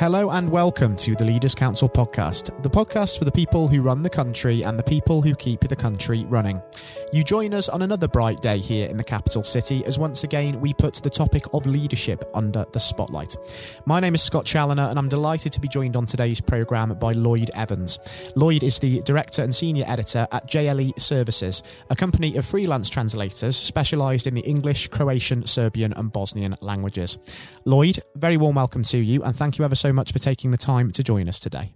Hello and welcome to the Leaders Council podcast, the podcast for the people who run the country and the people who keep the country running. You join us on another bright day here in the capital city as once again we put the topic of leadership under the spotlight. My name is Scott Challoner and I'm delighted to be joined on today's programme by Lloyd Evans. Lloyd is the Director and Senior Editor at JLE Services, a company of freelance translators specialised in the English, Croatian, Serbian and Bosnian languages. Lloyd, very warm welcome to you and thank you ever so much for taking the time to join us today.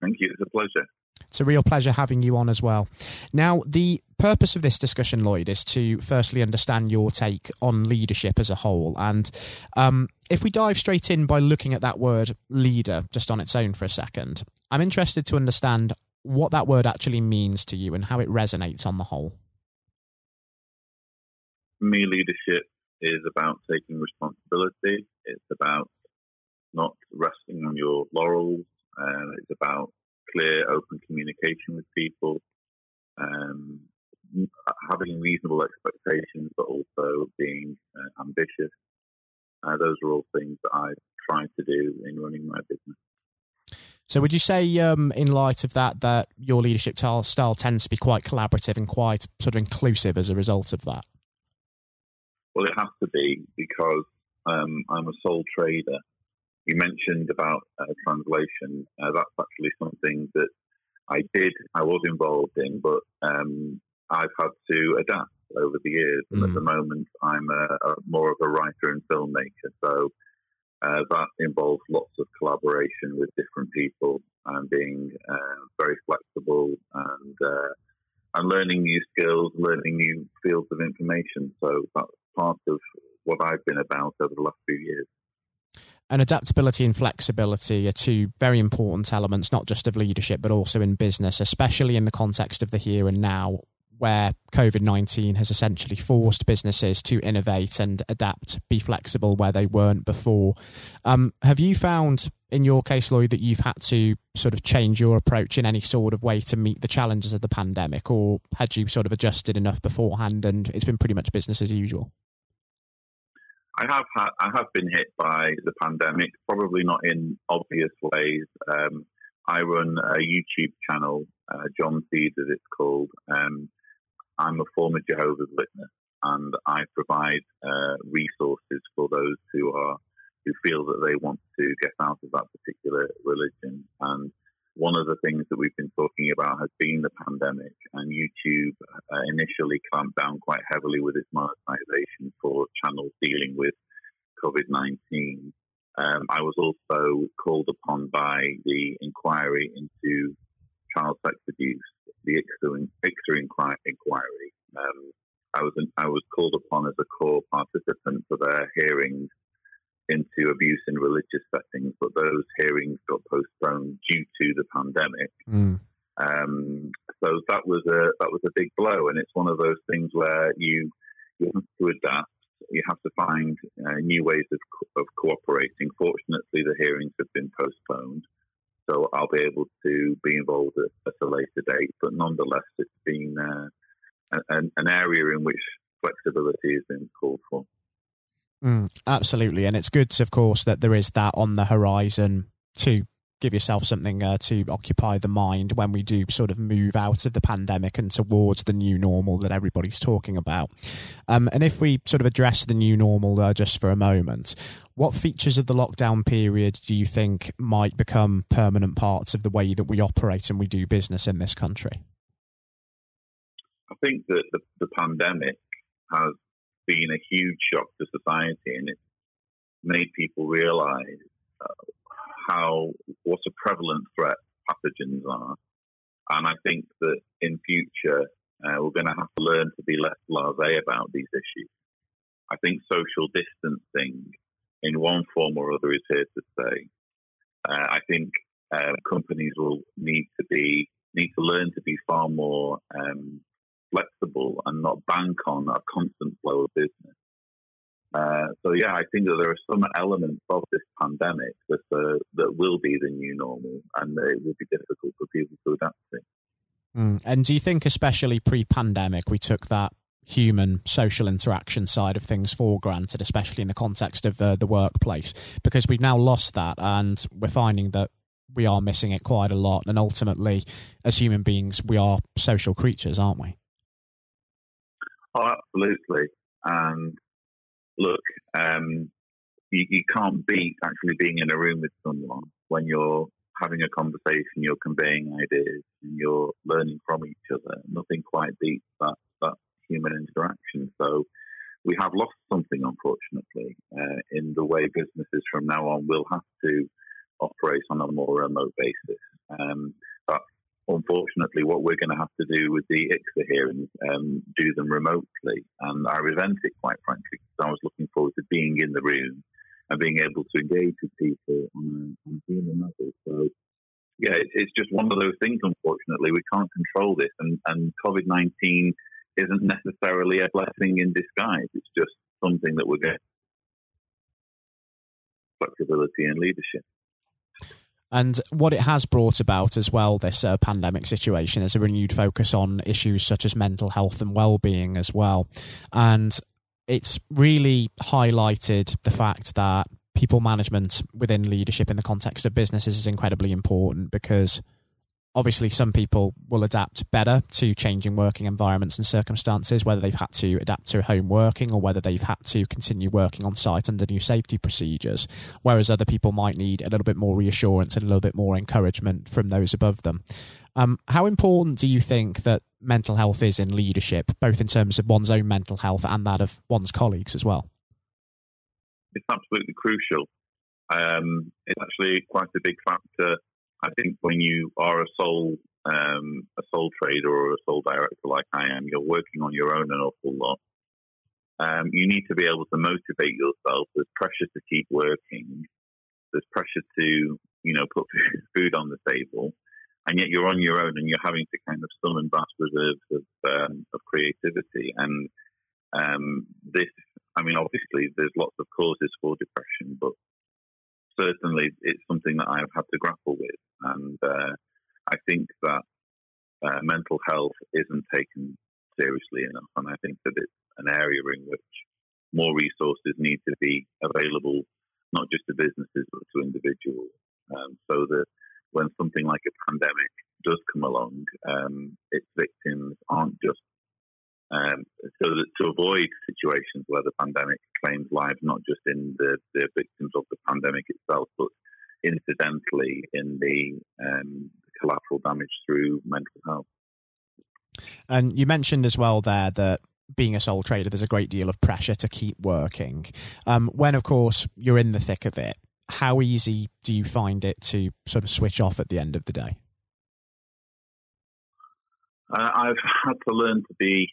Thank you. It's a pleasure. It's a real pleasure having you on as well. Now, the purpose of this discussion, Lloyd, is to firstly understand your take on leadership as a whole. And um, if we dive straight in by looking at that word leader just on its own for a second, I'm interested to understand what that word actually means to you and how it resonates on the whole. For me, leadership is about taking responsibility. It's about not resting on your laurels. Uh, it's about clear, open communication with people, um, having reasonable expectations, but also being uh, ambitious. Uh, those are all things that I try to do in running my business. So, would you say, um, in light of that, that your leadership style tends to be quite collaborative and quite sort of inclusive as a result of that? Well, it has to be because um, I'm a sole trader you mentioned about uh, translation. Uh, that's actually something that I did, I was involved in, but um, I've had to adapt over the years. Mm. And at the mm. moment, I'm a, a, more of a writer and filmmaker. So uh, that involves lots of collaboration with different people and being uh, very flexible and uh, and learning new skills, learning new fields of information. So that's part of what I've been about over the last few years. And adaptability and flexibility are two very important elements, not just of leadership, but also in business, especially in the context of the here and now, where COVID 19 has essentially forced businesses to innovate and adapt, be flexible where they weren't before. Um, have you found, in your case, Lloyd, that you've had to sort of change your approach in any sort of way to meet the challenges of the pandemic, or had you sort of adjusted enough beforehand and it's been pretty much business as usual? I have had, I have been hit by the pandemic, probably not in obvious ways. Um, I run a YouTube channel, uh, John Cedars as it's called. Um, I'm a former Jehovah's Witness, and I provide uh, resources for those who are who feel that they want to get out of that particular religion. And one of the things that we've been talking about has been the pandemic, and YouTube uh, initially clamped down quite heavily with its monetization for channels dealing with COVID 19. Um, I was also called upon by the inquiry into child sex abuse, the IICSA, IICSA inquiry. Um, I was I was called upon as a core participant for their hearings into abuse in religious settings, but those hearings got postponed due to the pandemic. Mm. Um, so that was a that was a big blow, and it's one of those things where you you have to adapt. You have to find uh, new ways of, co- of cooperating. Fortunately, the hearings have been postponed, so I'll be able to be involved at, at a later date. But nonetheless, it's been uh, an, an area in which flexibility has been called for. Mm, absolutely, and it's good, of course, that there is that on the horizon to give yourself something uh, to occupy the mind when we do sort of move out of the pandemic and towards the new normal that everybody's talking about. Um, and if we sort of address the new normal uh, just for a moment, what features of the lockdown period do you think might become permanent parts of the way that we operate and we do business in this country? I think that the, the pandemic has been a huge shock to society, and it's made people realise uh, how what a prevalent threat pathogens are. And I think that in future uh, we're going to have to learn to be less blasé about these issues. I think social distancing, in one form or other, is here to stay. Uh, I think uh, companies will need to be need to learn to be far more um, flexible and not bank on a constant flow of business. Uh, so yeah, I think that there are some elements of this pandemic that uh, that will be the new normal, and it will be difficult for people to adapt to. Mm. And do you think, especially pre-pandemic, we took that human social interaction side of things for granted, especially in the context of uh, the workplace, because we've now lost that and we're finding that we are missing it quite a lot. And ultimately, as human beings, we are social creatures, aren't we? Oh, absolutely. And look, um, you, you can't beat actually being in a room with someone when you're having a conversation, you're conveying ideas, and you're learning from each other. Nothing quite beats that that human interaction. So we have lost something, unfortunately, uh, in the way businesses from now on will have to operate on a more remote basis. Um, unfortunately what we're going to have to do with the IICSA hearings, um, do them remotely. And I resent it, quite frankly, because I was looking forward to being in the room and being able to engage with people on a, human level. So, yeah, it, it's just one of those things, unfortunately. We can't control this, and, and COVID 19 isn't necessarily a blessing in disguise. It's just something that we're getting flexibility and leadership. And what it has brought about as well, this uh, pandemic situation, is a renewed focus on issues such as mental health and well-being as well. And it's really highlighted the fact that people management within leadership in the context of businesses is incredibly important because obviously some people will adapt better to changing working environments and circumstances whether they've had to adapt to home working or whether they've had to continue working on site under new safety procedures whereas other people might need a little bit more reassurance and a little bit more encouragement from those above them. Um, how important do you think that mental health is in leadership both in terms of one's own mental health and that of one's colleagues as well? It's absolutely crucial. Um, it's actually quite a big factor I think when you are a sole um, a sole trader or a sole director like I am, you're working on your own an awful lot. Um, you need to be able to motivate yourself. There's pressure to keep working. There's pressure to you know put food on the table, and yet you're on your own and you're having to kind of summon vast reserves of um, of creativity. And um, this, I mean, obviously, there's lots of causes for depression, but certainly it's something that I've had to grapple with. And uh, I think that uh, mental health isn't taken seriously enough. And I think that it's an area in which more resources need to be available, not just to businesses, but to individuals. Um, so that when something like a pandemic does come along, um, its victims aren't just um, so that to avoid situations where the pandemic claims lives not just in the, the victims of the pandemic itself, but incidentally in the um, collateral damage through mental health. And you mentioned as well there that being a sole trader, there's a great deal of pressure to keep working. Um, when, of course, you're in the thick of it, how easy do you find it to sort of switch off at the end of the day? Uh, I've had to learn to be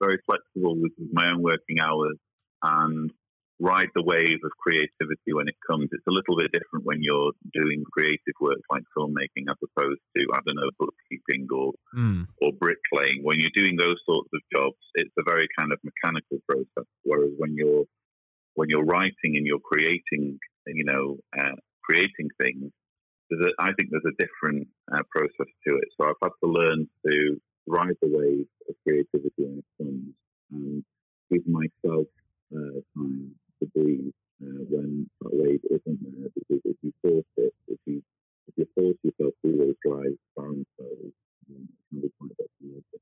very flexible with my own working hours and ride the wave of creativity when it comes. It's a little bit different when you're doing creative work like filmmaking as opposed to, I don't know, bookkeeping or mm. or bricklaying. When you're doing those sorts of jobs, it's a very kind of mechanical process. Whereas when you're when you're writing and you're creating, you know, uh, creating things, a, I think there's a different uh, process to it. So I've had to learn to ride the wave of creativity and comes and give myself uh, time to breathe uh, when that wave isn't there. Because if you force it, if you if you force yourself to always drive barren cells, um, it can be quite detrimental.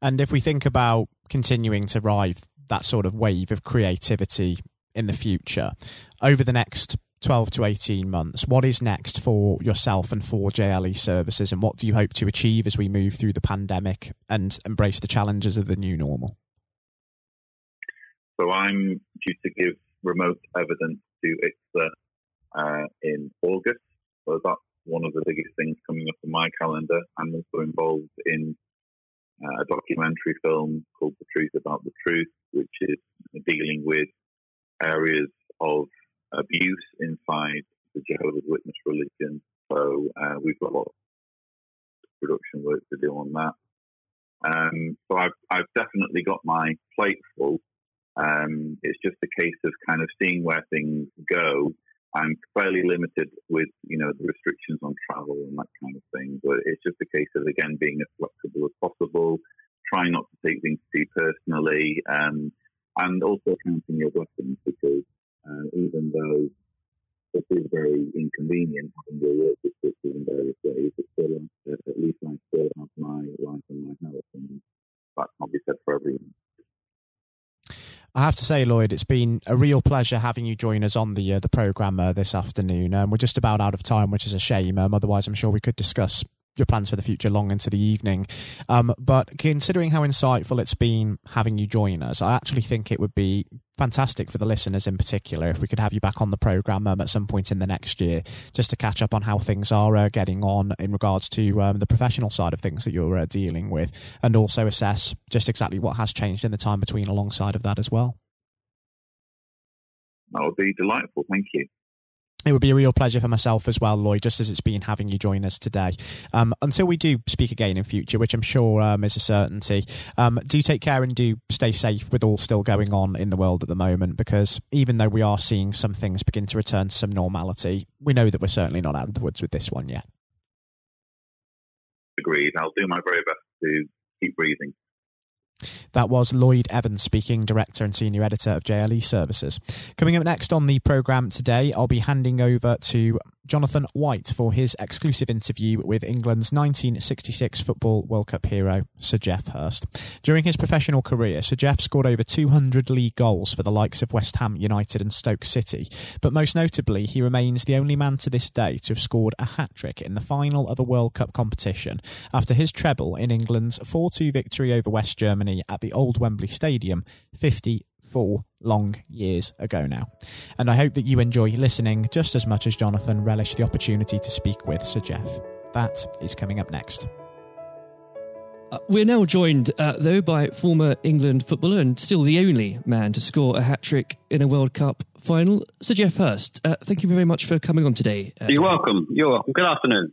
And if we think about continuing to ride that sort of wave of creativity in the future, over the next 12 to 18 months, what is next for yourself and for JLE services, and what do you hope to achieve as we move through the pandemic and embrace the challenges of the new normal? So, I'm due to give remote evidence to IICSA uh, in August. So, that's one of the biggest things coming up in my calendar. I'm also involved in uh, a documentary film called The Truth About the Truth, which is dealing with areas of abuse inside the Jehovah's Witness religion. So uh, we've got a lot of production work to do on that. Um, so I've, I've definitely got my plate full. Um, it's just a case of kind of seeing where things go. I'm fairly limited with, you know, the restrictions on travel and that kind of thing. But it's just a case of, again, being as flexible as possible, trying not to take things too personally, um, and also counting your blessings because uh, even though it is very inconvenient having your work restricted in various ways, it's still uh, at least I still have my life and my health, and that can't be said for everyone. I have to say, Lloyd, it's been a real pleasure having you join us on the uh, the program uh, this afternoon. Um, we're just about out of time, which is a shame. Um, otherwise, I'm sure we could discuss your plans for the future long into the evening. Um, but considering how insightful it's been having you join us, I actually think it would be fantastic for the listeners in particular if we could have you back on the program um, at some point in the next year just to catch up on how things are uh, getting on in regards to um, the professional side of things that you're uh, dealing with and also assess just exactly what has changed in the time between alongside of that as well. That would be delightful. Thank you. It would be a real pleasure for myself as well, Lloyd, just as it's been having you join us today. Um, until we do speak again in future, which I'm sure um, is a certainty, um, do take care and do stay safe with all still going on in the world at the moment, because even though we are seeing some things begin to return to some normality, we know that we're certainly not out of the woods with this one yet. Agreed. I'll do my very best to keep breathing. That was Lloyd Evans speaking, Director and Senior Editor of JLE Services. Coming up next on the programme today, I'll be handing over to Jonathan White for his exclusive interview with England's 1966 Football World Cup hero, Sir Geoff Hurst. During his professional career, Sir Geoff scored over 200 league goals for the likes of West Ham United and Stoke City, but most notably, he remains the only man to this day to have scored a hat trick in the final of a World Cup competition after his treble in England's 4 2 victory over West Germany at the Old Wembley Stadium 50 four long years ago now. And I hope that you enjoy listening just as much as Jonathan relished the opportunity to speak with Sir Geoff. That is coming up next. Uh, we're now joined, uh, though, by former England footballer and still the only man to score a hat trick in a World Cup final, Sir Geoff Hurst. Uh, thank you very much for coming on today. Uh, You're welcome. You're welcome. Good afternoon.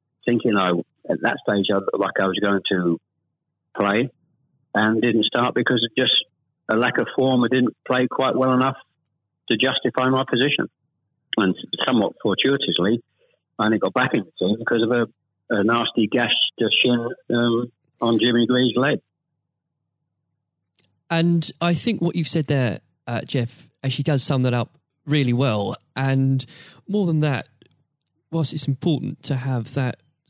thinking I at that stage I, like I was going to play, and didn't start because of just a lack of form. I didn't play quite well enough to justify my position, and somewhat fortuitously, I only got back in the team because of a, a nasty gash to shin um, on Jimmy Greaves' leg. And I think what you've said there, uh, Geoff, actually does sum that up really well. And more than that, whilst it's important to have that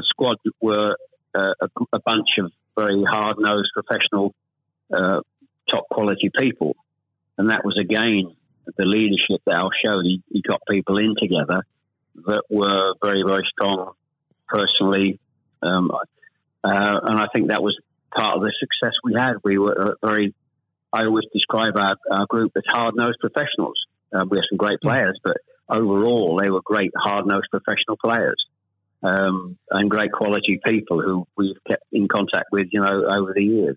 the squad were uh, a, a, bunch of very hard nosed, professional, uh, top quality people. And that was again the leadership that Alf showed. He, he got people in together that were very, very strong personally. Um, uh, and I think that was part of the success we had. We were very, I always describe our, our group as hard nosed professionals. Um, we have some great players, but overall, they were great, hard nosed professional players um, and great quality people who we've kept in contact with, you know, over the years.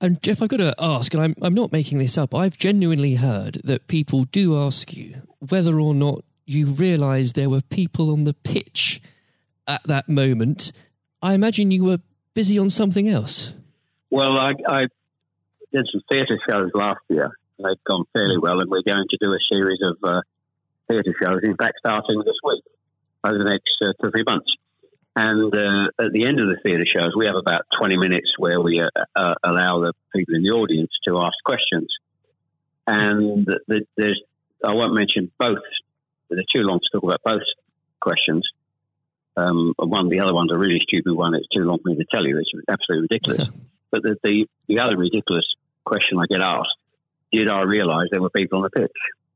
And Geoff, I've got to ask, and I'm, I'm not making this up, I've genuinely heard that people do ask you whether or not you realised there were people on the pitch at that moment. I imagine you were busy on something else. Well, I, I did some theatre shows last year, they've gone fairly well, and we're going to do a series of uh, theatre shows. In fact, starting this week over the next uh, two or three months. And uh, at the end of the theatre shows, we have about 20 minutes where we uh, uh, allow the people in the audience to ask questions. And the, there's, I won't mention both, they're too long to talk about both questions. Um, one, the other one's a really stupid one. It's too long for me to tell you. It's absolutely ridiculous. but the, the, the other ridiculous question I get asked did I realise there were people on the pitch?